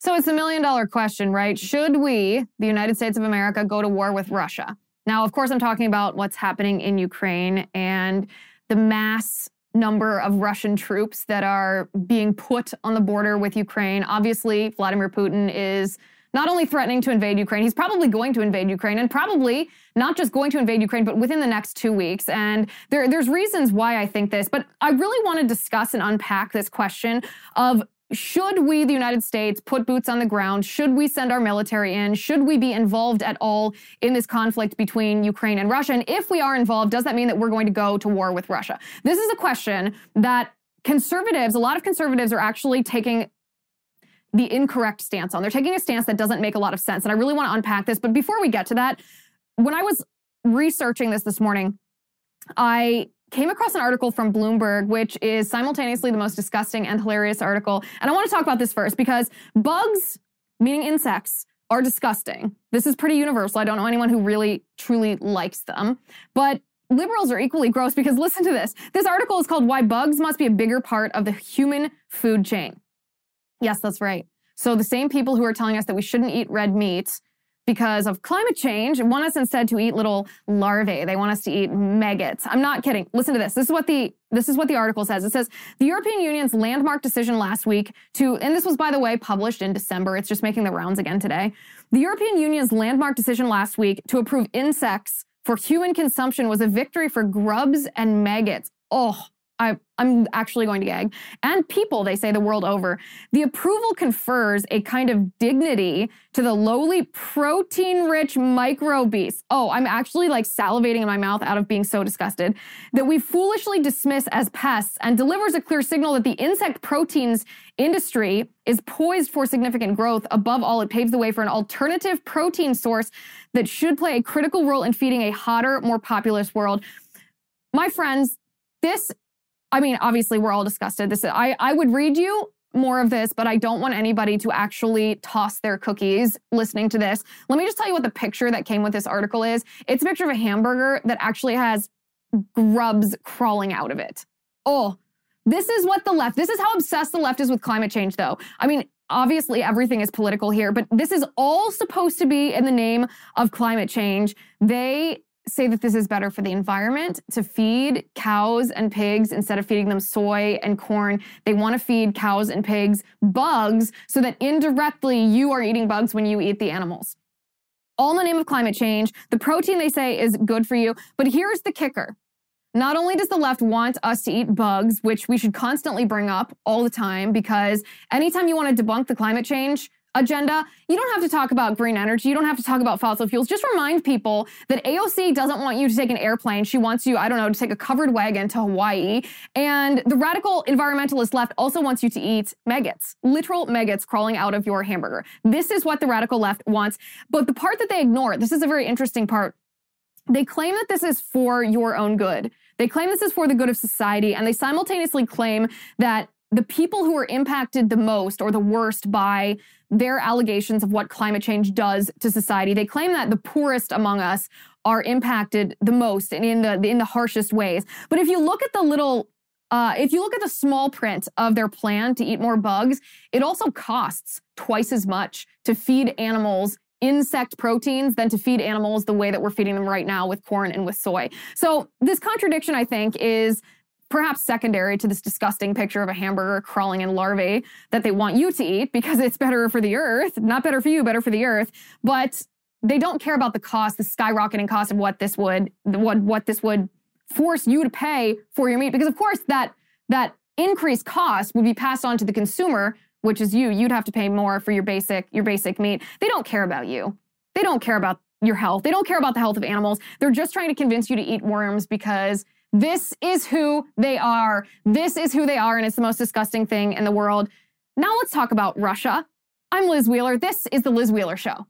So it's a million dollar question, right? Should we, the United States of America, go to war with Russia? Now, of course, I'm talking about what's happening in Ukraine and the mass number of Russian troops that are being put on the border with Ukraine. Obviously, Vladimir Putin is not only threatening to invade Ukraine, he's probably going to invade Ukraine and probably not just going to invade Ukraine, but within the next two weeks. And there, there's reasons why I think this, but I really want to discuss and unpack this question of should we, the United States, put boots on the ground? Should we send our military in? Should we be involved at all in this conflict between Ukraine and Russia? And if we are involved, does that mean that we're going to go to war with Russia? This is a question that conservatives, a lot of conservatives are actually taking the incorrect stance on. They're taking a stance that doesn't make a lot of sense. And I really want to unpack this. But before we get to that, when I was researching this this morning, I came across an article from Bloomberg, which is simultaneously the most disgusting and hilarious article. And I want to talk about this first because bugs, meaning insects, are disgusting. This is pretty universal. I don't know anyone who really, truly likes them. But liberals are equally gross because listen to this. This article is called Why Bugs Must Be a Bigger Part of the Human Food Chain. Yes, that's right. So the same people who are telling us that we shouldn't eat red meat because of climate change want us instead to eat little larvae. They want us to eat maggots. I'm not kidding. Listen to this. This is what the this is what the article says. It says the European Union's landmark decision last week to and this was by the way published in December. It's just making the rounds again today. The European Union's landmark decision last week to approve insects for human consumption was a victory for grubs and maggots. Oh, I, am actually going to gag. And people, they say the world over. The approval confers a kind of dignity to the lowly protein rich microbeasts. Oh, I'm actually like salivating in my mouth out of being so disgusted that we foolishly dismiss as pests and delivers a clear signal that the insect proteins industry is poised for significant growth. Above all, it paves the way for an alternative protein source that should play a critical role in feeding a hotter, more populous world. My friends, this I mean, obviously we're all disgusted. This is, I, I would read you more of this, but I don't want anybody to actually toss their cookies listening to this. Let me just tell you what the picture that came with this article is. It's a picture of a hamburger that actually has grubs crawling out of it. Oh, this is what the left, this is how obsessed the left is with climate change, though. I mean, obviously everything is political here, but this is all supposed to be in the name of climate change. They say that this is better for the environment to feed cows and pigs instead of feeding them soy and corn. They want to feed cows and pigs bugs so that indirectly you are eating bugs when you eat the animals. All in the name of climate change. The protein they say is good for you. But here's the kicker. Not only does the left want us to eat bugs, which we should constantly bring up all the time, because anytime you want to debunk the climate change agenda, you don't have to talk about green energy. You don't have to talk about fossil fuels. Just remind people that AOC doesn't want you to take an airplane. She wants you, I don't know, to take a covered wagon to Hawaii. And the radical environmentalist left also wants you to eat maggots, literal maggots crawling out of your hamburger. This is what the radical left wants. But the part that they ignore, this is a very interesting part. They claim that this is for your own good. They claim this is for the good of society, and they simultaneously claim that the people who are impacted the most or the worst by their allegations of what climate change does to society. They claim that the poorest among us are impacted the most and in the in the harshest ways. But if you look at the little uh, if you look at the small print of their plan to eat more bugs, it also costs twice as much to feed animals insect proteins than to feed animals the way that we're feeding them right now with corn and with soy. So this contradiction, I think, is perhaps secondary to this disgusting picture of a hamburger crawling in larvae that they want you to eat because it's better for the earth, not better for you, better for the earth. But they don't care about the cost, the skyrocketing cost of what this would, what, what this would force you to pay for your meat. Because of course that, that increased cost would be passed on to the consumer, which is you. You'd have to pay more for your basic, your basic meat. They don't care about you. They don't care about your health. They don't care about the health of animals. They're just trying to convince you to eat worms because this is who they are. This is who they are, and it's the most disgusting thing in the world. Now let's talk about Russia. I'm Liz Wheeler. This is The Liz Wheeler Show.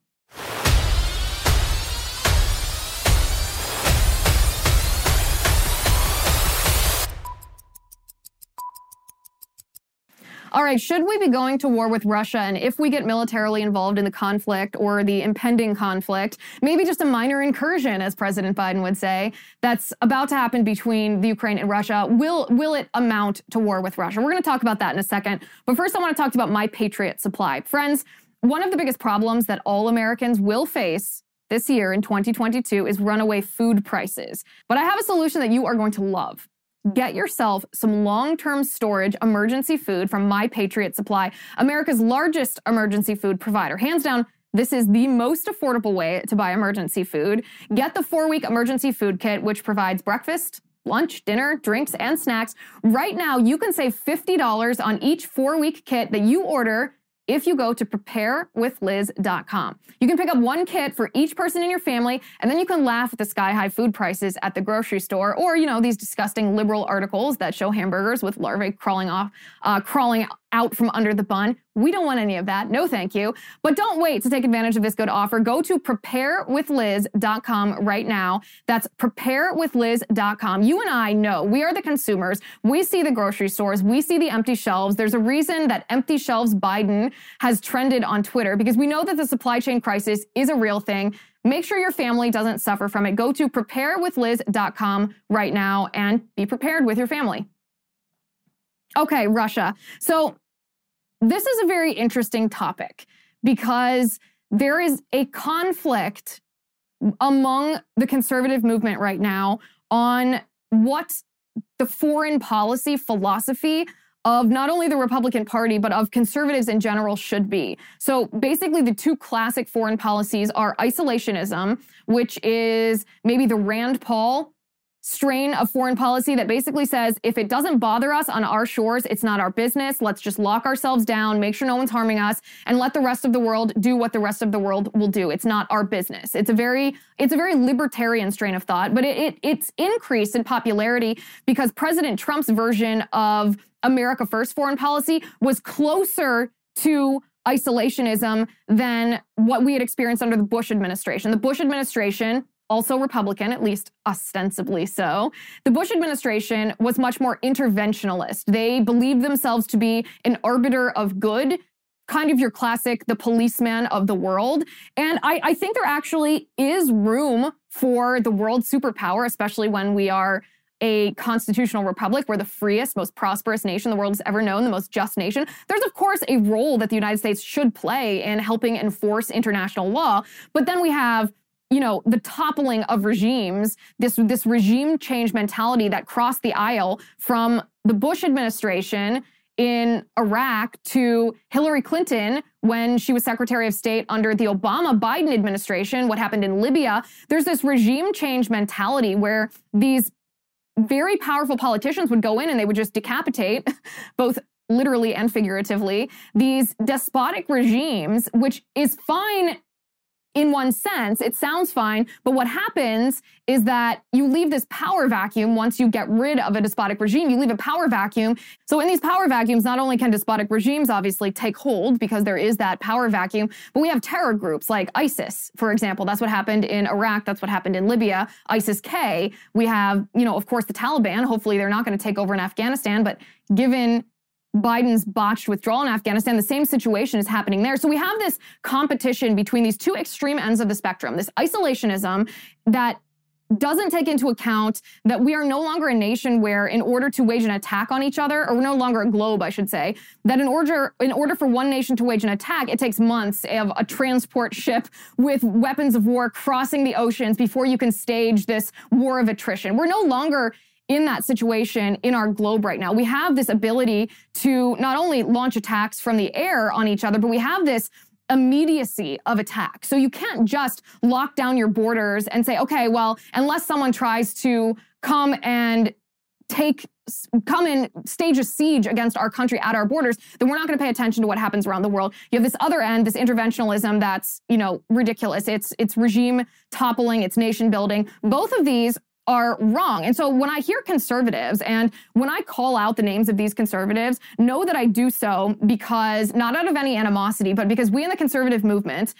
All right, should we be going to war with Russia? And if we get militarily involved in the conflict or the impending conflict, maybe just a minor incursion, as President Biden would say, that's about to happen between the Ukraine and Russia, will, will it amount to war with Russia? We're going to talk about that in a second. But first, I want to talk about My Patriot Supply. Friends, one of the biggest problems that all Americans will face this year in 2022 is runaway food prices. But I have a solution that you are going to love. Get yourself some long term storage emergency food from My Patriot Supply, America's largest emergency food provider. Hands down, this is the most affordable way to buy emergency food. Get the four week emergency food kit, which provides breakfast, lunch, dinner, drinks, and snacks. Right now, you can save $50 on each four week kit that you order if you go to preparewithliz.com. You can pick up one kit for each person in your family, and then you can laugh at the sky high food prices at the grocery store, or you know these disgusting liberal articles that show hamburgers with larvae crawling off, uh, crawling out from under the bun. We don't want any of that. No, thank you. But don't wait to take advantage of this good offer. Go to preparewithliz.com right now. That's preparewithliz.com. You and I know we are the consumers. We see the grocery stores. We see the empty shelves. There's a reason that empty shelves Biden has trended on Twitter because we know that the supply chain crisis is a real thing. Make sure your family doesn't suffer from it. Go to preparewithliz.com right now and be prepared with your family. Okay, Russia. So this is a very interesting topic because there is a conflict among the conservative movement right now on what the foreign policy philosophy of not only the Republican Party, but of conservatives in general should be. So basically, the two classic foreign policies are isolationism, which is maybe the Rand Paul strain of foreign policy that basically says if it doesn't bother us on our shores, it's not our business. Let's just lock ourselves down, make sure no one's harming us, and let the rest of the world do what the rest of the world will do. It's not our business. It's a very it's a very libertarian strain of thought, but it, it it's increased in popularity because President Trump's version of America First foreign policy was closer to isolationism than what we had experienced under the Bush administration. The Bush administration also Republican, at least ostensibly so. The Bush administration was much more interventionalist. They believed themselves to be an arbiter of good, kind of your classic, the policeman of the world. And I, I think there actually is room for the world superpower, especially when we are a constitutional republic. We're the freest, most prosperous nation the world has ever known, the most just nation. There's, of course, a role that the United States should play in helping enforce international law. But then we have you know the toppling of regimes this this regime change mentality that crossed the aisle from the bush administration in Iraq to Hillary Clinton when she was Secretary of State under the Obama Biden administration, what happened in Libya. There's this regime change mentality where these very powerful politicians would go in and they would just decapitate both literally and figuratively these despotic regimes, which is fine in one sense, it sounds fine. But what happens is that you leave this power vacuum once you get rid of a despotic regime. You leave a power vacuum. So, in these power vacuums, not only can despotic regimes obviously take hold because there is that power vacuum, but we have terror groups like ISIS, for example. That's what happened in Iraq. That's what happened in Libya. ISIS K. We have, you know, of course, the Taliban. Hopefully, they're not going to take over in Afghanistan. But given Biden's botched withdrawal in Afghanistan, the same situation is happening there. So we have this competition between these two extreme ends of the spectrum this isolationism that doesn't take into account that we are no longer a nation where in order to wage an attack on each other or we're no longer a globe I should say that in order in order for one nation to wage an attack it takes months of a transport ship with weapons of war crossing the oceans before you can stage this war of attrition we're no longer in that situation in our globe right now. We have this ability to not only launch attacks from the air on each other, but we have this immediacy of attack. So you can't just lock down your borders and say, okay, well, unless someone tries to come and take come and stage a siege against our country at our borders, then we're not going to pay attention to what happens around the world. You have this other end, this interventionalism that's, you know, ridiculous. It's it's regime toppling, it's nation building. Both of these are wrong. And so when I hear conservatives and when I call out the names of these conservatives, know that I do so because not out of any animosity, but because we in the conservative movement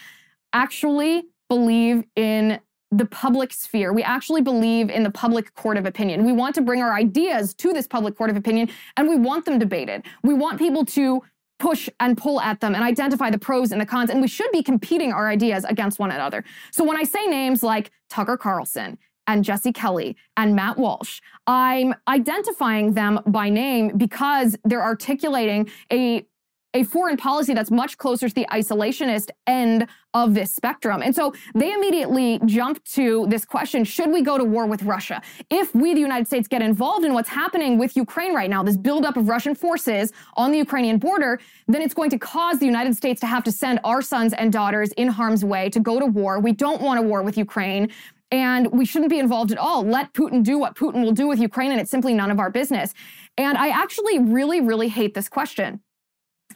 actually believe in the public sphere. We actually believe in the public court of opinion. We want to bring our ideas to this public court of opinion and we want them debated. We want people to push and pull at them and identify the pros and the cons. And we should be competing our ideas against one another. So when I say names like Tucker Carlson and Jesse Kelly and Matt Walsh, I'm identifying them by name because they're articulating a a foreign policy that's much closer to the isolationist end of this spectrum. And so they immediately jump to this question should we go to war with Russia? If we, the United States, get involved in what's happening with Ukraine right now, this buildup of Russian forces on the Ukrainian border, then it's going to cause the United States to have to send our sons and daughters in harm's way to go to war. We don't want a war with Ukraine. And we shouldn't be involved at all. Let Putin do what Putin will do with Ukraine, and it's simply none of our business. And I actually really, really hate this question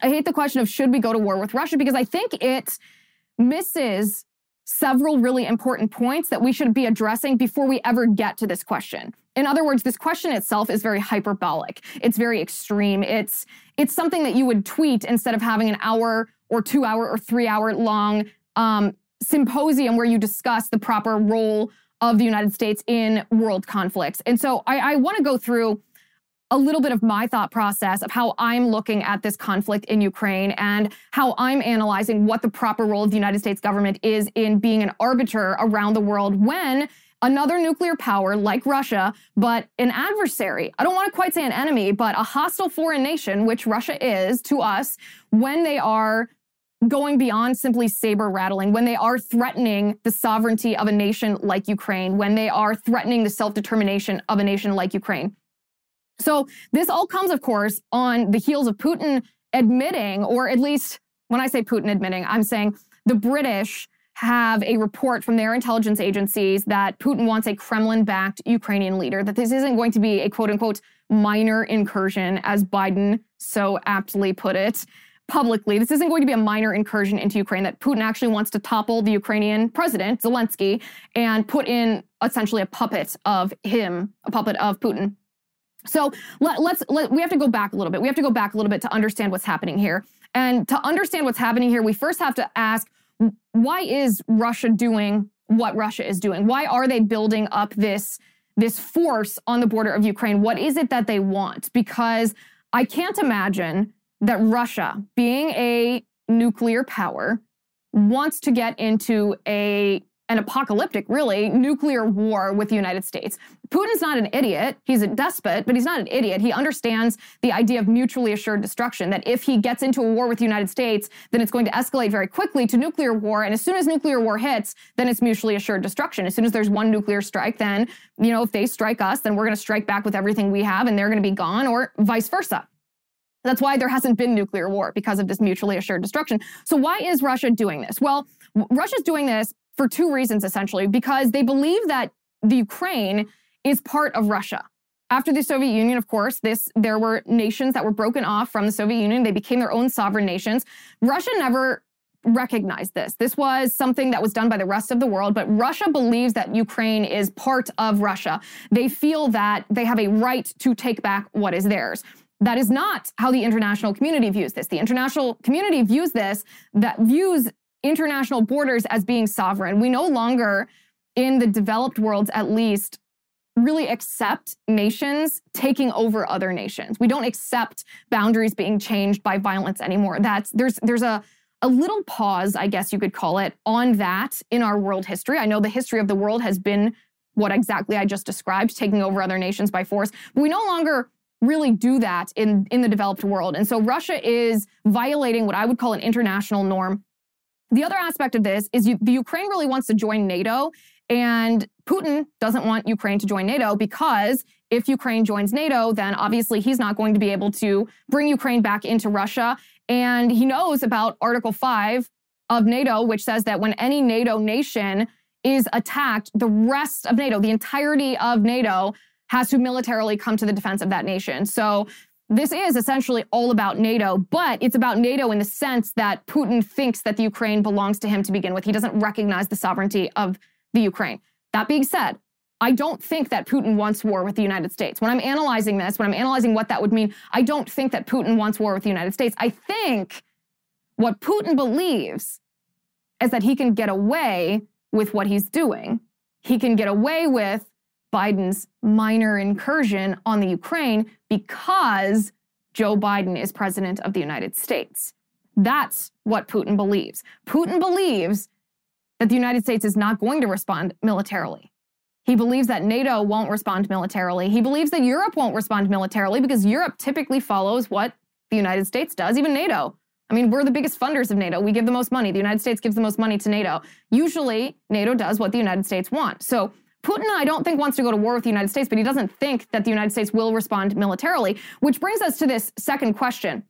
I hate the question of should we go to war with Russia because I think it misses several really important points that we should be addressing before we ever get to this question. In other words, this question itself is very hyperbolic. It's very extreme. It's it's something that you would tweet instead of having an hour or two hour or three hour long um, symposium where you discuss the proper role of the United States in world conflicts. And so I, I want to go through a little bit of my thought process of how I'm looking at this conflict in Ukraine and how I'm analyzing what the proper role of the United States government is in being an arbiter around the world when another nuclear power like Russia, but an adversary, I don't want to quite say an enemy, but a hostile foreign nation, which Russia is to us, when they are going beyond simply saber rattling, when they are threatening the sovereignty of a nation like Ukraine, when they are threatening the self determination of a nation like Ukraine. So this all comes, of course, on the heels of Putin admitting, or at least when I say Putin admitting, I'm saying the British have a report from their intelligence agencies that Putin wants a Kremlin backed Ukrainian leader, that this isn't going to be a quote unquote minor incursion, as Biden so aptly put it publicly. This isn't going to be a minor incursion into Ukraine, that Putin actually wants to topple the Ukrainian president, Zelensky, and put in essentially a puppet of him, a puppet of Putin. So let, us let, we have to go back a little bit. We have to go back a little bit to understand what's happening here. And to understand what's happening here, we first have to ask why is Russia doing what Russia is doing? Why are they building up this this force on the border of Ukraine? What is it that they want? Because I can't imagine that Russia, being a nuclear power, wants to get into a an apocalyptic, really, nuclear war with the United States. Putin's not an idiot. He's a despot, but he's not an idiot. He understands the idea of mutually assured destruction, that if he gets into a war with the United States, then it's going to escalate very quickly to nuclear war. And as soon as nuclear war hits, then it's mutually assured destruction. As soon as there's one nuclear strike, then, you know, if they strike us, then we're going to strike back with everything we have and they're going to be gone, or vice versa. That's why there hasn't been nuclear war because of this mutually assured destruction. So, why is Russia doing this? Well, Russia's doing this for two reasons essentially because they believe that the Ukraine is part of Russia. After the Soviet Union, of course, this there were nations that were broken off from the Soviet Union. They became their own sovereign nations. Russia never recognized this. This was something that was done by the rest of the world, but Russia believes that Ukraine is part of Russia. They feel that they have a right to take back what is theirs. That is not how the international community views this. The international community views this, that views international borders as being sovereign. We no longer, in the developed worlds at least, really accept nations taking over other nations. We don't accept boundaries being changed by violence anymore. That's there's there's a a little pause, I guess you could call it, on that in our world history. I know the history of the world has been what exactly I just described, taking over other nations by force. But we no longer really do that in, in the developed world. And so Russia is violating what I would call an international norm the other aspect of this is you, the Ukraine really wants to join NATO, and Putin doesn't want Ukraine to join NATO because if Ukraine joins NATO, then obviously he's not going to be able to bring Ukraine back into Russia. And he knows about Article 5 of NATO, which says that when any NATO nation is attacked, the rest of NATO, the entirety of NATO, has to militarily come to the defense of that nation. So this is essentially all about NATO, but it's about NATO in the sense that Putin thinks that the Ukraine belongs to him to begin with. He doesn't recognize the sovereignty of the Ukraine. That being said, I don't think that Putin wants war with the United States. When I'm analyzing this, when I'm analyzing what that would mean, I don't think that Putin wants war with the United States. I think what Putin believes is that he can get away with what he's doing he can get away with Biden's minor incursion on the Ukraine because Joe Biden is president of the United States. That's what Putin believes. Putin believes that the United States is not going to respond militarily. He believes that NATO won't respond militarily. He believes that Europe won't respond militarily because Europe typically follows what the United States does, even NATO. I mean, we're the biggest funders of NATO. We give the most money. The United States gives the most money to NATO. Usually, NATO does what the United States wants. So, Putin, I don't think, wants to go to war with the United States, but he doesn't think that the United States will respond militarily, which brings us to this second question.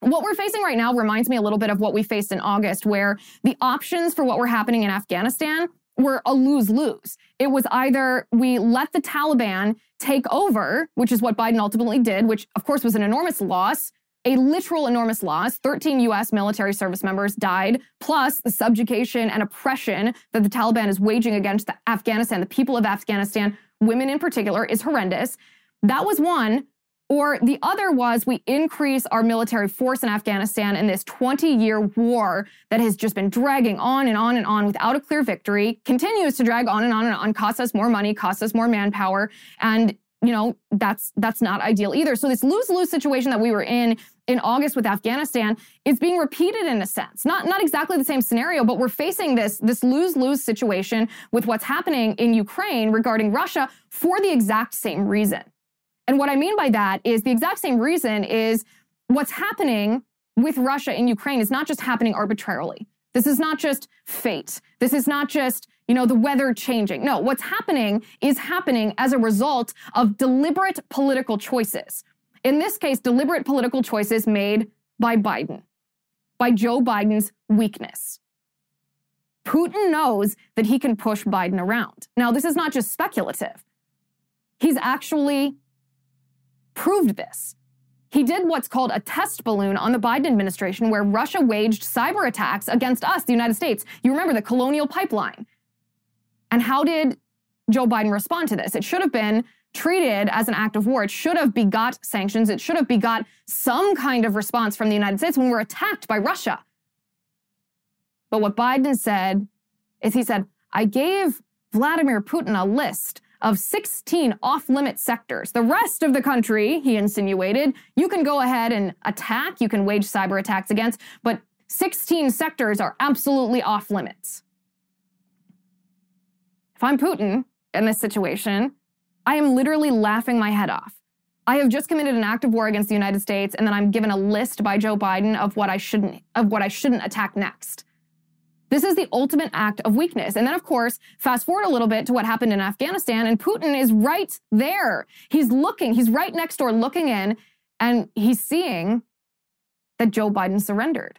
What we're facing right now reminds me a little bit of what we faced in August, where the options for what were happening in Afghanistan were a lose lose. It was either we let the Taliban take over, which is what Biden ultimately did, which of course was an enormous loss a literal enormous loss. 13 US military service members died, plus the subjugation and oppression that the Taliban is waging against the Afghanistan, the people of Afghanistan, women in particular, is horrendous. That was one. Or the other was we increase our military force in Afghanistan in this 20 year war that has just been dragging on and on and on without a clear victory, continues to drag on and on and on, costs us more money, costs us more manpower, and you know that's that's not ideal either so this lose-lose situation that we were in in august with afghanistan is being repeated in a sense not not exactly the same scenario but we're facing this this lose-lose situation with what's happening in ukraine regarding russia for the exact same reason and what i mean by that is the exact same reason is what's happening with russia in ukraine is not just happening arbitrarily this is not just fate. This is not just, you know, the weather changing. No, what's happening is happening as a result of deliberate political choices. In this case, deliberate political choices made by Biden, by Joe Biden's weakness. Putin knows that he can push Biden around. Now, this is not just speculative. He's actually proved this. He did what's called a test balloon on the Biden administration, where Russia waged cyber attacks against us, the United States. You remember the colonial pipeline. And how did Joe Biden respond to this? It should have been treated as an act of war. It should have begot sanctions. It should have begot some kind of response from the United States when we're attacked by Russia. But what Biden said is he said, I gave Vladimir Putin a list of 16 off limit sectors. The rest of the country, he insinuated, you can go ahead and attack, you can wage cyber attacks against, but 16 sectors are absolutely off limits. If I'm Putin in this situation, I am literally laughing my head off. I have just committed an act of war against the United States, and then I'm given a list by Joe Biden of what I shouldn't of what I shouldn't attack next. This is the ultimate act of weakness. And then, of course, fast forward a little bit to what happened in Afghanistan, and Putin is right there. He's looking, he's right next door looking in, and he's seeing that Joe Biden surrendered.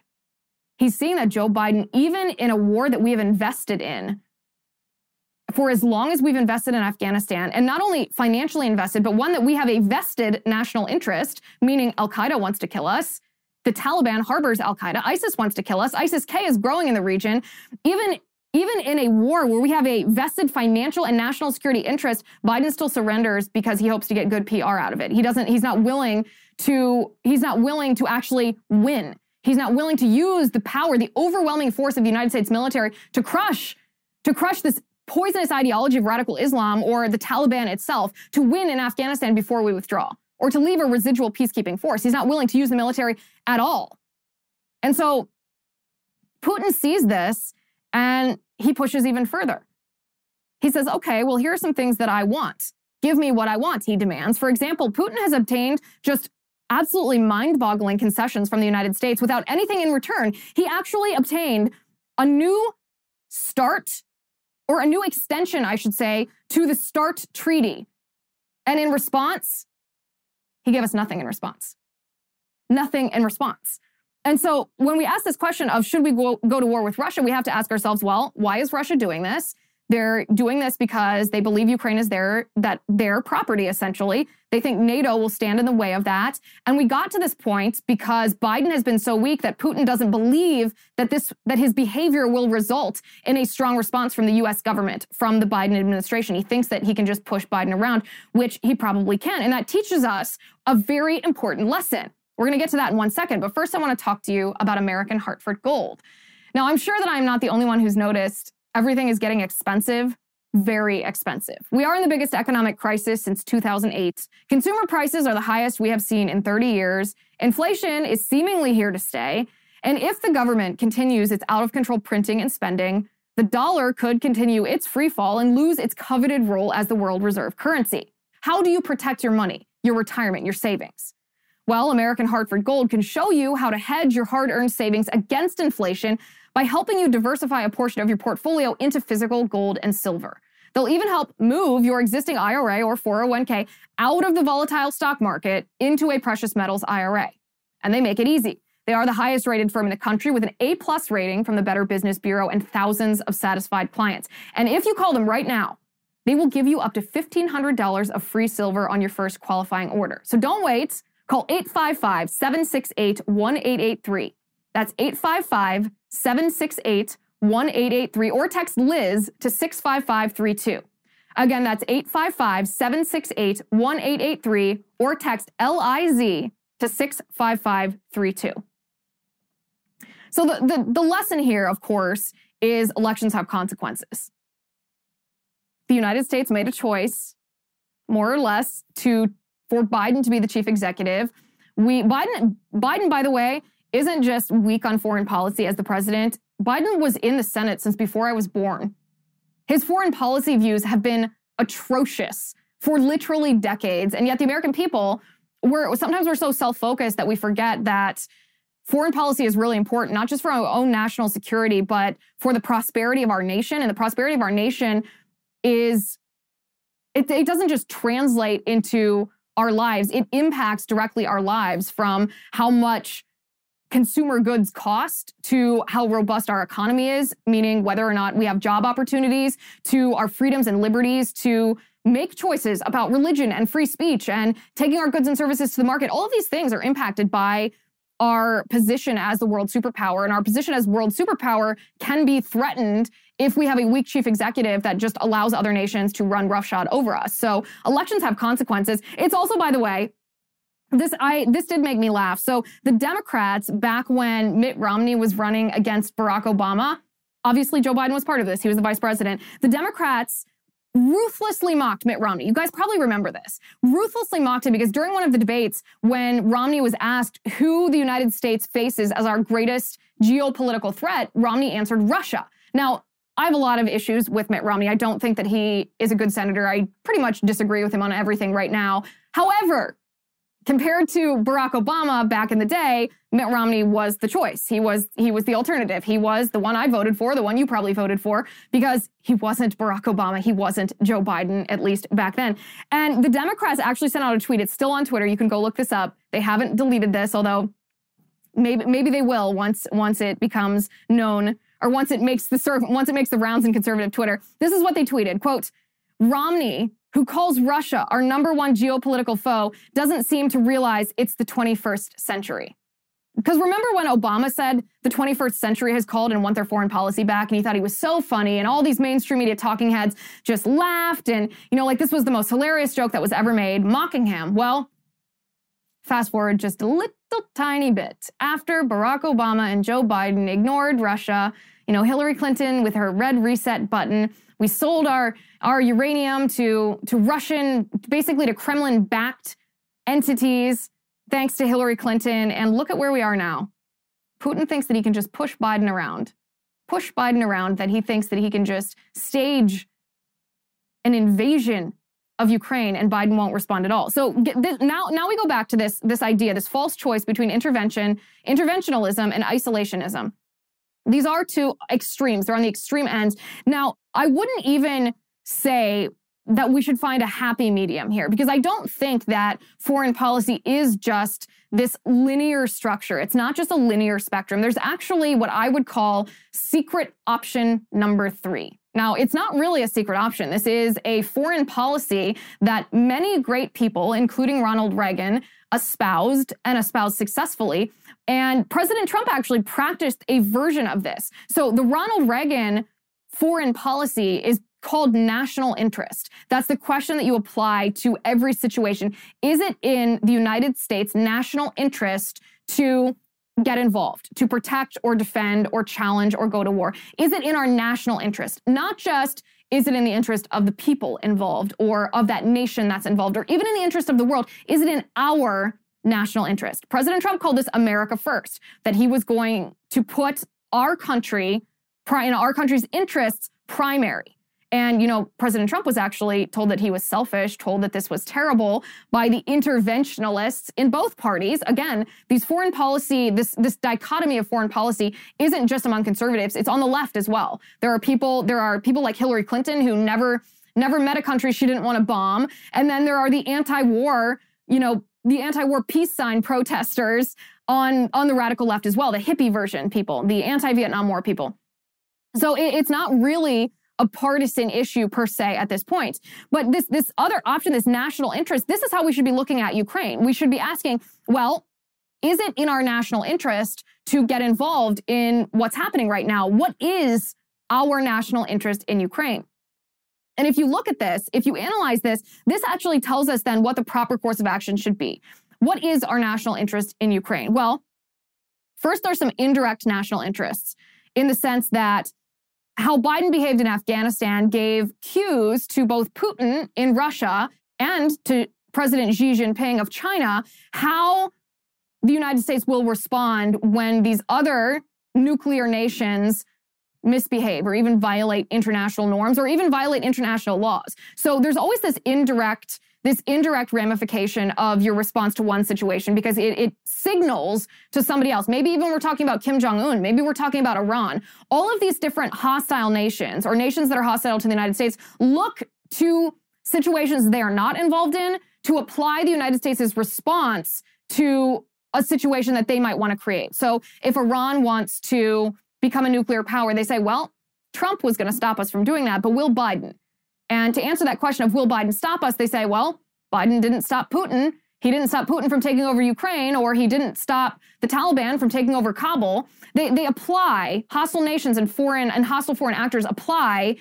He's seeing that Joe Biden, even in a war that we have invested in, for as long as we've invested in Afghanistan, and not only financially invested, but one that we have a vested national interest, meaning Al Qaeda wants to kill us, the Taliban harbors Al Qaeda. ISIS wants to kill us. ISIS K is growing in the region. Even even in a war where we have a vested financial and national security interest, Biden still surrenders because he hopes to get good PR out of it. He doesn't, he's not willing to, he's not willing to actually win. He's not willing to use the power, the overwhelming force of the United States military to crush, to crush this poisonous ideology of radical Islam or the Taliban itself to win in Afghanistan before we withdraw or to leave a residual peacekeeping force. He's not willing to use the military at all. And so Putin sees this and he pushes even further. He says, okay, well, here are some things that I want. Give me what I want, he demands. For example, Putin has obtained just absolutely mind boggling concessions from the United States without anything in return. He actually obtained a new start, or a new extension, I should say, to the START treaty. And in response, he gave us nothing in response. Nothing in response. And so when we ask this question of should we go, go to war with Russia, we have to ask ourselves, well, why is Russia doing this? They're doing this because they believe Ukraine is their that their property essentially. They think NATO will stand in the way of that. And we got to this point because Biden has been so weak that Putin doesn't believe that this that his behavior will result in a strong response from the US government, from the Biden administration. He thinks that he can just push Biden around, which he probably can. And that teaches us a very important lesson. We're going to get to that in one second, but first I want to talk to you about American Hartford Gold. Now, I'm sure that I'm not the only one who's noticed everything is getting expensive very expensive. We are in the biggest economic crisis since 2008. Consumer prices are the highest we have seen in 30 years. Inflation is seemingly here to stay. And if the government continues its out of control printing and spending, the dollar could continue its free fall and lose its coveted role as the world reserve currency. How do you protect your money, your retirement, your savings? Well, American Hartford Gold can show you how to hedge your hard earned savings against inflation by helping you diversify a portion of your portfolio into physical gold and silver. They'll even help move your existing IRA or 401k out of the volatile stock market into a precious metals IRA. And they make it easy. They are the highest rated firm in the country with an A plus rating from the Better Business Bureau and thousands of satisfied clients. And if you call them right now, they will give you up to $1,500 of free silver on your first qualifying order. So don't wait. Call 855 768 1883. That's 855 768 1883 or text Liz to 65532. Again, that's 855 768 1883 or text LIZ to 65532. So, the, the, the lesson here, of course, is elections have consequences. The United States made a choice, more or less, to for Biden to be the chief executive. We Biden Biden, by the way, isn't just weak on foreign policy as the president. Biden was in the Senate since before I was born. His foreign policy views have been atrocious for literally decades. And yet the American people we're sometimes we're so self-focused that we forget that foreign policy is really important, not just for our own national security, but for the prosperity of our nation. And the prosperity of our nation is it, it doesn't just translate into our lives, it impacts directly our lives from how much consumer goods cost to how robust our economy is, meaning whether or not we have job opportunities, to our freedoms and liberties, to make choices about religion and free speech and taking our goods and services to the market. All of these things are impacted by our position as the world superpower. And our position as world superpower can be threatened if we have a weak chief executive that just allows other nations to run roughshod over us. So elections have consequences. It's also, by the way, this I this did make me laugh. So the Democrats back when Mitt Romney was running against Barack Obama, obviously Joe Biden was part of this. He was the vice president. The Democrats ruthlessly mocked Mitt Romney. You guys probably remember this. Ruthlessly mocked him because during one of the debates, when Romney was asked who the United States faces as our greatest geopolitical threat, Romney answered Russia. Now, I have a lot of issues with Mitt Romney. I don't think that he is a good senator. I pretty much disagree with him on everything right now. However, compared to Barack Obama back in the day, Mitt Romney was the choice. He was he was the alternative. He was the one I voted for, the one you probably voted for because he wasn't Barack Obama, he wasn't Joe Biden at least back then. And the Democrats actually sent out a tweet. It's still on Twitter. You can go look this up. They haven't deleted this, although maybe maybe they will once once it becomes known or once it makes the once it makes the rounds in conservative Twitter. This is what they tweeted. Quote, Romney who calls Russia our number one geopolitical foe, doesn't seem to realize it's the 21st century. Because remember when Obama said the 21st century has called and want their foreign policy back, and he thought he was so funny, and all these mainstream media talking heads just laughed, and, you know, like this was the most hilarious joke that was ever made, mocking him. Well, fast forward just a little tiny bit. After Barack Obama and Joe Biden ignored Russia, you know, Hillary Clinton with her red reset button we sold our, our uranium to, to Russian, basically to Kremlin backed entities, thanks to Hillary Clinton. And look at where we are now. Putin thinks that he can just push Biden around, push Biden around, that he thinks that he can just stage an invasion of Ukraine and Biden won't respond at all. So this, now, now we go back to this, this idea, this false choice between intervention, interventionalism, and isolationism. These are two extremes. They're on the extreme ends. Now, I wouldn't even say that we should find a happy medium here because I don't think that foreign policy is just this linear structure. It's not just a linear spectrum. There's actually what I would call secret option number three. Now, it's not really a secret option. This is a foreign policy that many great people, including Ronald Reagan, espoused and espoused successfully. And President Trump actually practiced a version of this. So the Ronald Reagan foreign policy is called national interest. That's the question that you apply to every situation. Is it in the United States national interest to get involved, to protect or defend or challenge or go to war? Is it in our national interest? Not just is it in the interest of the people involved or of that nation that's involved or even in the interest of the world? Is it in our national interest? President Trump called this America First, that he was going to put our country, in our country's interests, primary. And, you know, President Trump was actually told that he was selfish, told that this was terrible by the interventionalists in both parties. Again, these foreign policy, this, this dichotomy of foreign policy isn't just among conservatives, it's on the left as well. There are people, there are people like Hillary Clinton who never, never met a country she didn't want to bomb. And then there are the anti-war, you know, the anti-war peace sign protesters on, on the radical left as well, the hippie version people, the anti-Vietnam War people. So it, it's not really a partisan issue per se at this point. But this, this other option, this national interest, this is how we should be looking at Ukraine. We should be asking, well, is it in our national interest to get involved in what's happening right now? What is our national interest in Ukraine? And if you look at this, if you analyze this, this actually tells us then what the proper course of action should be. What is our national interest in Ukraine? Well, first, there's some indirect national interests in the sense that how Biden behaved in Afghanistan gave cues to both Putin in Russia and to President Xi Jinping of China how the United States will respond when these other nuclear nations misbehave or even violate international norms or even violate international laws. So there's always this indirect this indirect ramification of your response to one situation because it, it signals to somebody else. Maybe even we're talking about Kim Jong un, maybe we're talking about Iran. All of these different hostile nations or nations that are hostile to the United States look to situations they are not involved in to apply the United States' response to a situation that they might want to create. So if Iran wants to become a nuclear power, they say, well, Trump was going to stop us from doing that, but will Biden? And to answer that question of will Biden stop us, they say, well, Biden didn't stop Putin. He didn't stop Putin from taking over Ukraine, or he didn't stop the Taliban from taking over Kabul. They, they apply, hostile nations and foreign and hostile foreign actors apply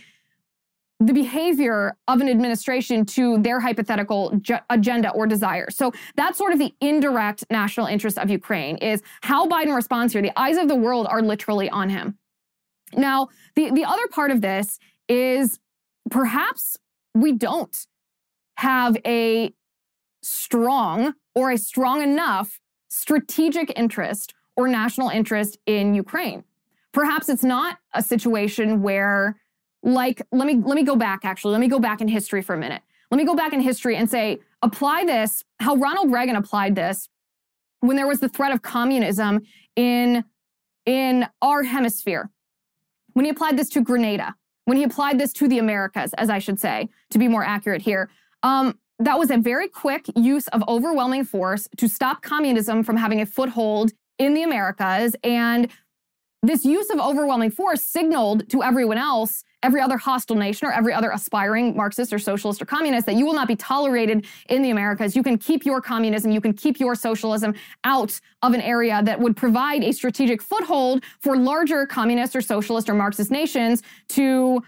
the behavior of an administration to their hypothetical ju- agenda or desire. So that's sort of the indirect national interest of Ukraine is how Biden responds here. The eyes of the world are literally on him. Now, the, the other part of this is perhaps we don't have a strong or a strong enough strategic interest or national interest in Ukraine. Perhaps it's not a situation where like let me let me go back actually. Let me go back in history for a minute. Let me go back in history and say apply this how Ronald Reagan applied this when there was the threat of communism in in our hemisphere. When he applied this to Grenada when he applied this to the Americas, as I should say, to be more accurate here. Um, that was a very quick use of overwhelming force to stop communism from having a foothold in the Americas. And this use of overwhelming force signaled to everyone else, every other hostile nation or every other aspiring Marxist or socialist or communist, that you will not be tolerated in the Americas. You can keep your communism, you can keep your socialism out of an area that would provide a strategic foothold for larger communist or socialist or Marxist nations to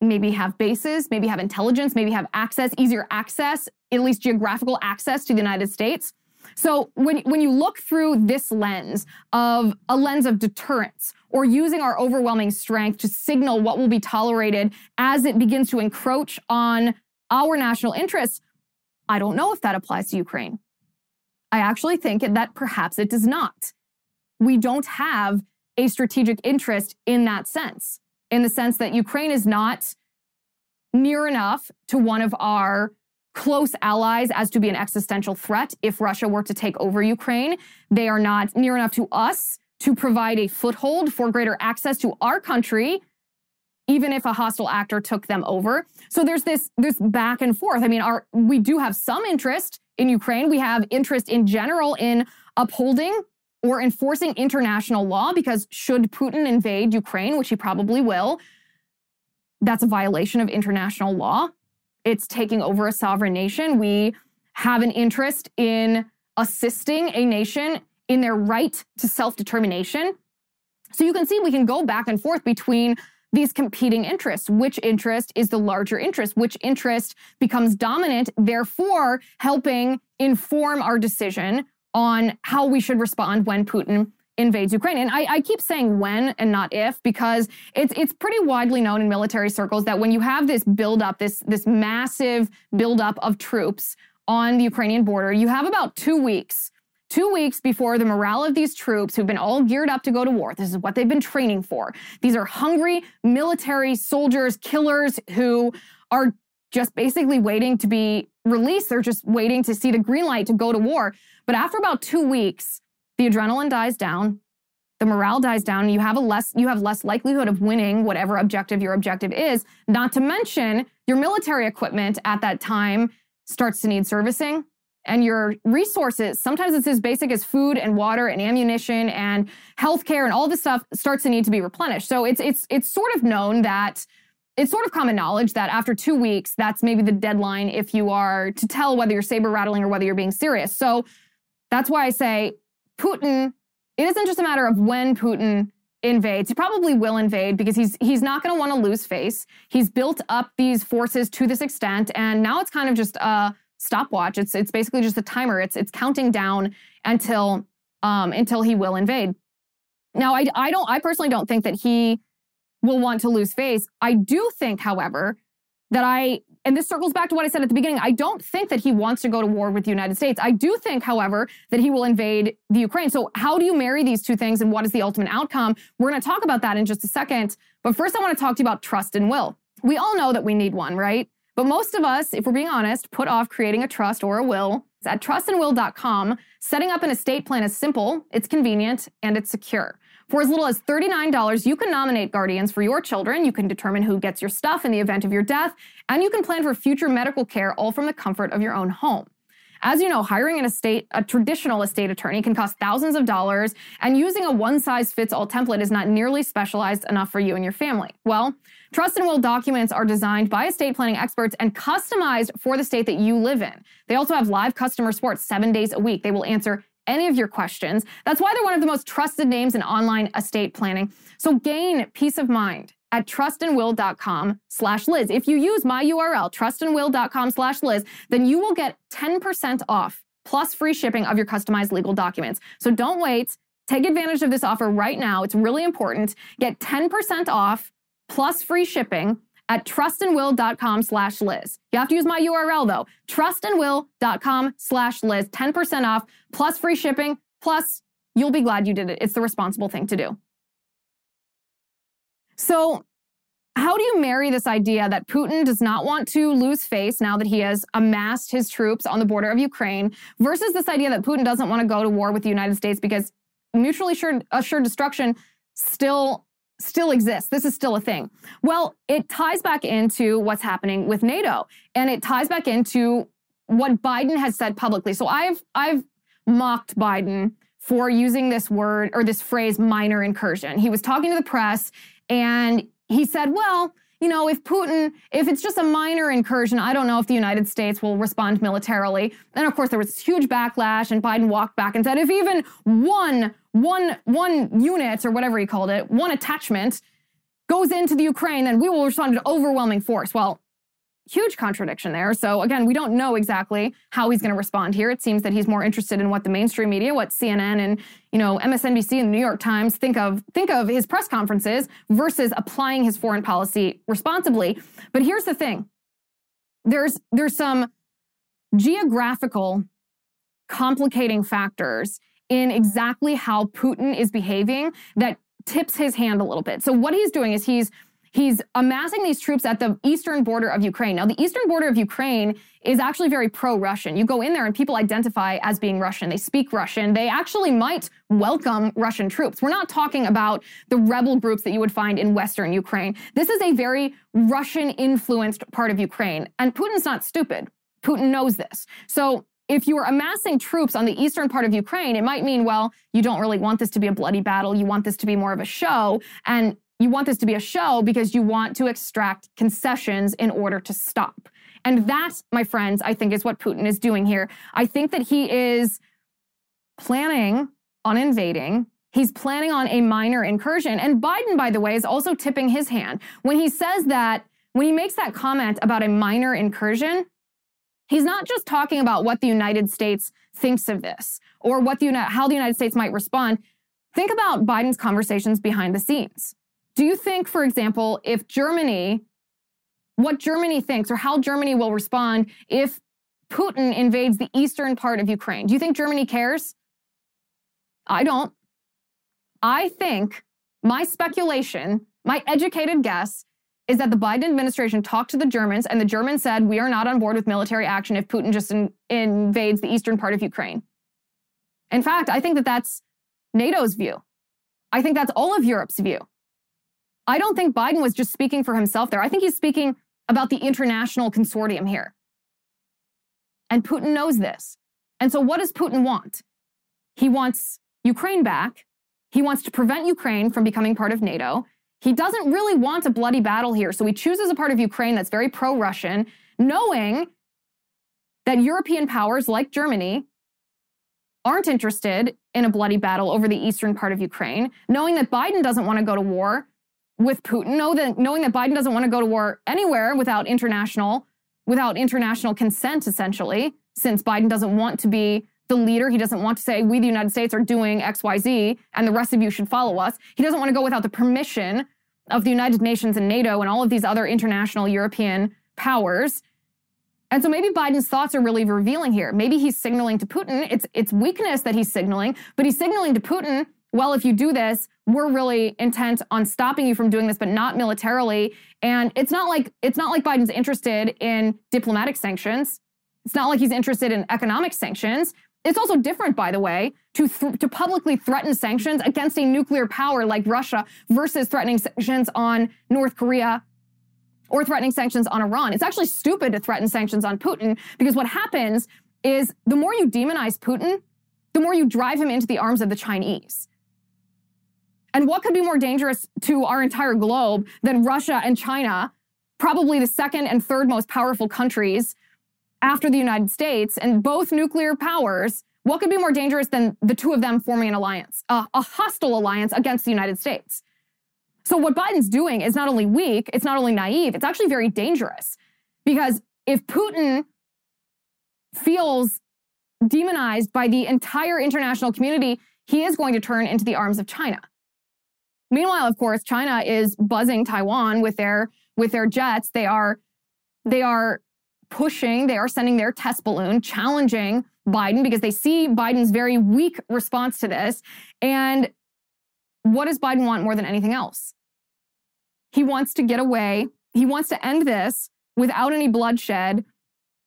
maybe have bases, maybe have intelligence, maybe have access, easier access, at least geographical access to the United States. So when, when you look through this lens of a lens of deterrence or using our overwhelming strength to signal what will be tolerated as it begins to encroach on our national interests, I don't know if that applies to Ukraine. I actually think that perhaps it does not. We don't have a strategic interest in that sense, in the sense that Ukraine is not near enough to one of our close allies as to be an existential threat if Russia were to take over Ukraine. They are not near enough to us to provide a foothold for greater access to our country even if a hostile actor took them over. So there's this this back and forth. I mean, our we do have some interest in Ukraine. We have interest in general in upholding or enforcing international law because should Putin invade Ukraine, which he probably will, that's a violation of international law it's taking over a sovereign nation. We have an interest in assisting a nation in their right to self determination. So you can see we can go back and forth between these competing interests. Which interest is the larger interest? Which interest becomes dominant, therefore helping inform our decision on how we should respond when Putin invades Ukraine. And I, I, keep saying when and not if because it's it's pretty widely known in military circles that when you have this buildup, this this massive buildup of troops on the Ukrainian border, you have about two weeks. Two weeks before the morale of these troops who've been all geared up to go to war. This is what they've been training for. These are hungry military soldiers, killers who are just basically waiting to be released. They're just waiting to see the green light to go to war. But after about two weeks, the adrenaline dies down, the morale dies down, you have a less you have less likelihood of winning whatever objective your objective is. Not to mention your military equipment at that time starts to need servicing and your resources sometimes it's as basic as food and water and ammunition and healthcare and all this stuff starts to need to be replenished so it's it's it's sort of known that it's sort of common knowledge that after two weeks that's maybe the deadline if you are to tell whether you're saber rattling or whether you're being serious so that's why i say Putin, it isn't just a matter of when Putin invades. He probably will invade because he's he's not going to want to lose face. He's built up these forces to this extent, and now it's kind of just a stopwatch. It's it's basically just a timer. It's it's counting down until um, until he will invade. Now, I I don't I personally don't think that he will want to lose face. I do think, however, that I and this circles back to what I said at the beginning. I don't think that he wants to go to war with the United States. I do think, however, that he will invade the Ukraine. So, how do you marry these two things and what is the ultimate outcome? We're going to talk about that in just a second. But first, I want to talk to you about trust and will. We all know that we need one, right? But most of us, if we're being honest, put off creating a trust or a will. At trustandwill.com, setting up an estate plan is simple, it's convenient, and it's secure. For as little as $39, you can nominate guardians for your children. You can determine who gets your stuff in the event of your death, and you can plan for future medical care all from the comfort of your own home. As you know, hiring an estate, a traditional estate attorney can cost thousands of dollars, and using a one size fits all template is not nearly specialized enough for you and your family. Well, Trust and Will documents are designed by estate planning experts and customized for the state that you live in. They also have live customer support seven days a week. They will answer any of your questions. That's why they're one of the most trusted names in online estate planning. So gain peace of mind at trustandwill.com slash Liz. If you use my URL, trustandwill.com slash Liz, then you will get 10% off plus free shipping of your customized legal documents. So don't wait. Take advantage of this offer right now. It's really important. Get 10% off plus free shipping at trustandwill.com slash Liz. You have to use my URL though, trustandwill.com slash Liz, 10% off plus free shipping, plus you'll be glad you did it. It's the responsible thing to do. So, how do you marry this idea that Putin does not want to lose face now that he has amassed his troops on the border of Ukraine versus this idea that Putin doesn't want to go to war with the United States because mutually assured, assured destruction still still exists. This is still a thing. Well, it ties back into what's happening with NATO and it ties back into what Biden has said publicly. So I've I've mocked Biden for using this word or this phrase minor incursion. He was talking to the press and he said, "Well, you know, if Putin, if it's just a minor incursion, I don't know if the United States will respond militarily. And of course, there was huge backlash, and Biden walked back and said, if even one, one, one unit or whatever he called it, one attachment goes into the Ukraine, then we will respond with overwhelming force. Well, huge contradiction there. So again, we don't know exactly how he's going to respond here. It seems that he's more interested in what the mainstream media, what CNN and you know MSNBC and the New York Times think of think of his press conferences versus applying his foreign policy responsibly. But here's the thing: there's there's some geographical complicating factors in exactly how Putin is behaving that tips his hand a little bit. So what he's doing is he's He's amassing these troops at the eastern border of Ukraine. Now, the eastern border of Ukraine is actually very pro Russian. You go in there and people identify as being Russian. They speak Russian. They actually might welcome Russian troops. We're not talking about the rebel groups that you would find in Western Ukraine. This is a very Russian influenced part of Ukraine. And Putin's not stupid. Putin knows this. So if you are amassing troops on the eastern part of Ukraine, it might mean, well, you don't really want this to be a bloody battle. You want this to be more of a show. And you want this to be a show because you want to extract concessions in order to stop. And that, my friends, I think is what Putin is doing here. I think that he is planning on invading. He's planning on a minor incursion. And Biden, by the way, is also tipping his hand. When he says that, when he makes that comment about a minor incursion, he's not just talking about what the United States thinks of this or what the how the United States might respond. think about Biden's conversations behind the scenes. Do you think, for example, if Germany, what Germany thinks or how Germany will respond if Putin invades the eastern part of Ukraine, do you think Germany cares? I don't. I think my speculation, my educated guess, is that the Biden administration talked to the Germans and the Germans said, we are not on board with military action if Putin just in, invades the eastern part of Ukraine. In fact, I think that that's NATO's view. I think that's all of Europe's view. I don't think Biden was just speaking for himself there. I think he's speaking about the international consortium here. And Putin knows this. And so, what does Putin want? He wants Ukraine back. He wants to prevent Ukraine from becoming part of NATO. He doesn't really want a bloody battle here. So, he chooses a part of Ukraine that's very pro Russian, knowing that European powers like Germany aren't interested in a bloody battle over the eastern part of Ukraine, knowing that Biden doesn't want to go to war with Putin, know that, knowing that Biden doesn't want to go to war anywhere without international without international consent essentially, since Biden doesn't want to be the leader. He doesn't want to say, we, the United States, are doing XYZ and the rest of you should follow us. He doesn't want to go without the permission of the United Nations and NATO and all of these other international European powers. And so maybe Biden's thoughts are really revealing here. Maybe he's signaling to Putin, it's, it's weakness that he's signaling, but he's signaling to Putin, well, if you do this, we're really intent on stopping you from doing this, but not militarily. And it's not like it's not like Biden's interested in diplomatic sanctions. It's not like he's interested in economic sanctions. It's also different, by the way, to th- to publicly threaten sanctions against a nuclear power like Russia versus threatening sanctions on North Korea or threatening sanctions on Iran. It's actually stupid to threaten sanctions on Putin because what happens is the more you demonize Putin, the more you drive him into the arms of the Chinese. And what could be more dangerous to our entire globe than Russia and China, probably the second and third most powerful countries after the United States, and both nuclear powers? What could be more dangerous than the two of them forming an alliance, uh, a hostile alliance against the United States? So what Biden's doing is not only weak, it's not only naive, it's actually very dangerous. Because if Putin feels demonized by the entire international community, he is going to turn into the arms of China. Meanwhile, of course, China is buzzing Taiwan with their with their jets. They are they are pushing, they are sending their test balloon, challenging Biden because they see Biden's very weak response to this. And what does Biden want more than anything else? He wants to get away. He wants to end this without any bloodshed,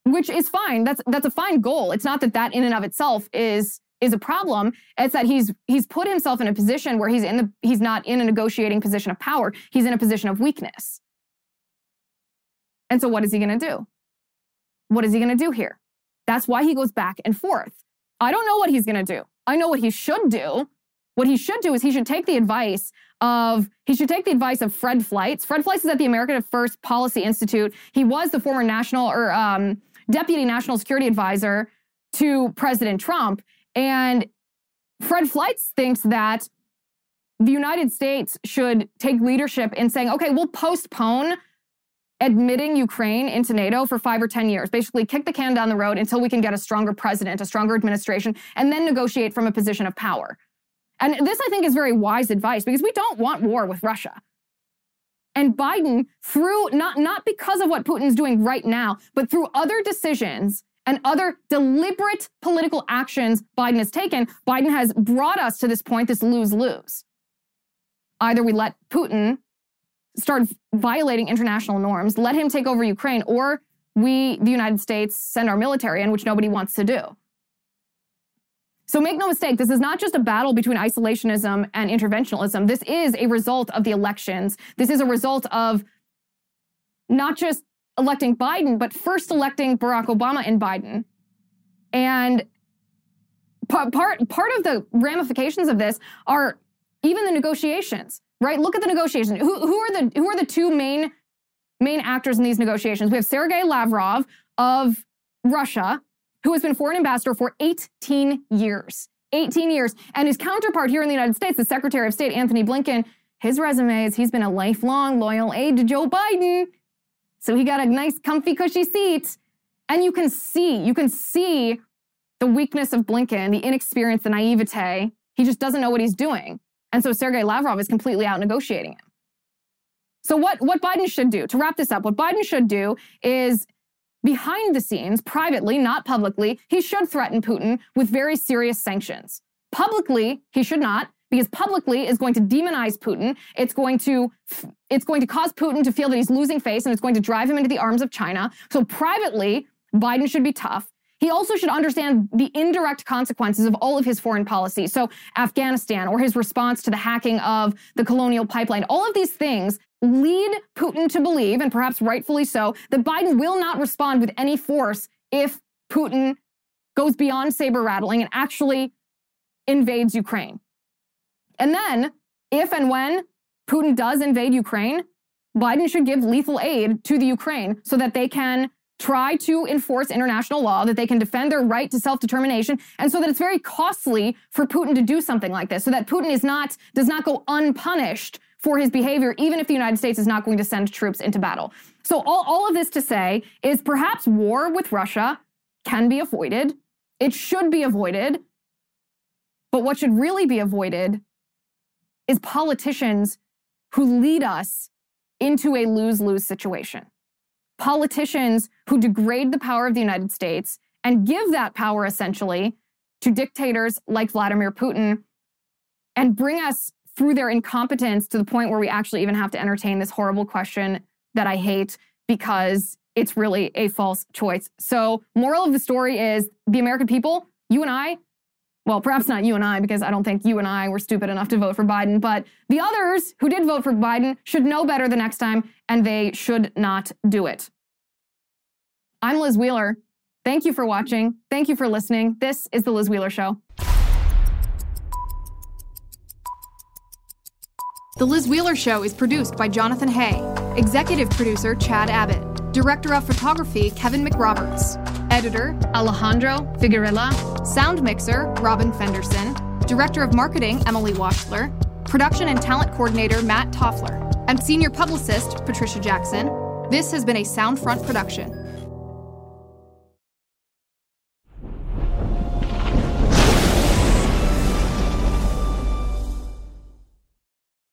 which is fine. That's that's a fine goal. It's not that that in and of itself is is a problem. It's that he's he's put himself in a position where he's in the he's not in a negotiating position of power. He's in a position of weakness. And so what is he going to do? What is he going to do here? That's why he goes back and forth. I don't know what he's going to do. I know what he should do. What he should do is he should take the advice of he should take the advice of Fred Fleitz. Fred Fleitz is at the American First Policy Institute. He was the former national or um, deputy national security advisor to President Trump, and Fred Fleitz thinks that the United States should take leadership in saying, okay, we'll postpone admitting Ukraine into NATO for five or 10 years, basically kick the can down the road until we can get a stronger president, a stronger administration, and then negotiate from a position of power. And this, I think, is very wise advice because we don't want war with Russia. And Biden, through not, not because of what Putin's doing right now, but through other decisions and other deliberate political actions Biden has taken, Biden has brought us to this point, this lose lose. Either we let Putin start violating international norms, let him take over Ukraine, or we, the United States, send our military in, which nobody wants to do. So make no mistake, this is not just a battle between isolationism and interventionism. This is a result of the elections. This is a result of not just electing Biden, but first electing Barack Obama and Biden. And part, part, part of the ramifications of this are even the negotiations, right? Look at the negotiations. Who, who are the who are the two main main actors in these negotiations? We have Sergei Lavrov of Russia, who has been foreign ambassador for 18 years. 18 years. And his counterpart here in the United States, the Secretary of State, Antony Blinken, his resume is he's been a lifelong loyal aide to Joe Biden. So he got a nice, comfy, cushy seat. And you can see, you can see the weakness of Blinken, the inexperience, the naivete He just doesn't know what he's doing. And so Sergei Lavrov is completely out negotiating him. So, what, what Biden should do, to wrap this up, what Biden should do is behind the scenes, privately, not publicly, he should threaten Putin with very serious sanctions. Publicly, he should not, because publicly is going to demonize Putin. It's going to it's going to cause Putin to feel that he's losing face and it's going to drive him into the arms of China. So privately, Biden should be tough. He also should understand the indirect consequences of all of his foreign policy. So, Afghanistan or his response to the hacking of the colonial pipeline, all of these things lead Putin to believe, and perhaps rightfully so, that Biden will not respond with any force if Putin goes beyond saber rattling and actually invades Ukraine. And then, if and when Putin does invade Ukraine, Biden should give lethal aid to the Ukraine so that they can try to enforce international law, that they can defend their right to self-determination, and so that it's very costly for Putin to do something like this, so that Putin is not does not go unpunished for his behavior, even if the United States is not going to send troops into battle. So, all, all of this to say is perhaps war with Russia can be avoided. It should be avoided. But what should really be avoided is politicians who lead us into a lose lose situation. Politicians who degrade the power of the United States and give that power essentially to dictators like Vladimir Putin and bring us through their incompetence to the point where we actually even have to entertain this horrible question that I hate because it's really a false choice. So, moral of the story is the American people, you and I, well, perhaps not you and I, because I don't think you and I were stupid enough to vote for Biden, but the others who did vote for Biden should know better the next time, and they should not do it. I'm Liz Wheeler. Thank you for watching. Thank you for listening. This is The Liz Wheeler Show. The Liz Wheeler Show is produced by Jonathan Hay, executive producer Chad Abbott, director of photography Kevin McRoberts, editor Alejandro Figueroa, sound mixer Robin Fenderson, director of marketing Emily Washler, production and talent coordinator Matt Toffler, and senior publicist Patricia Jackson. This has been a Soundfront production.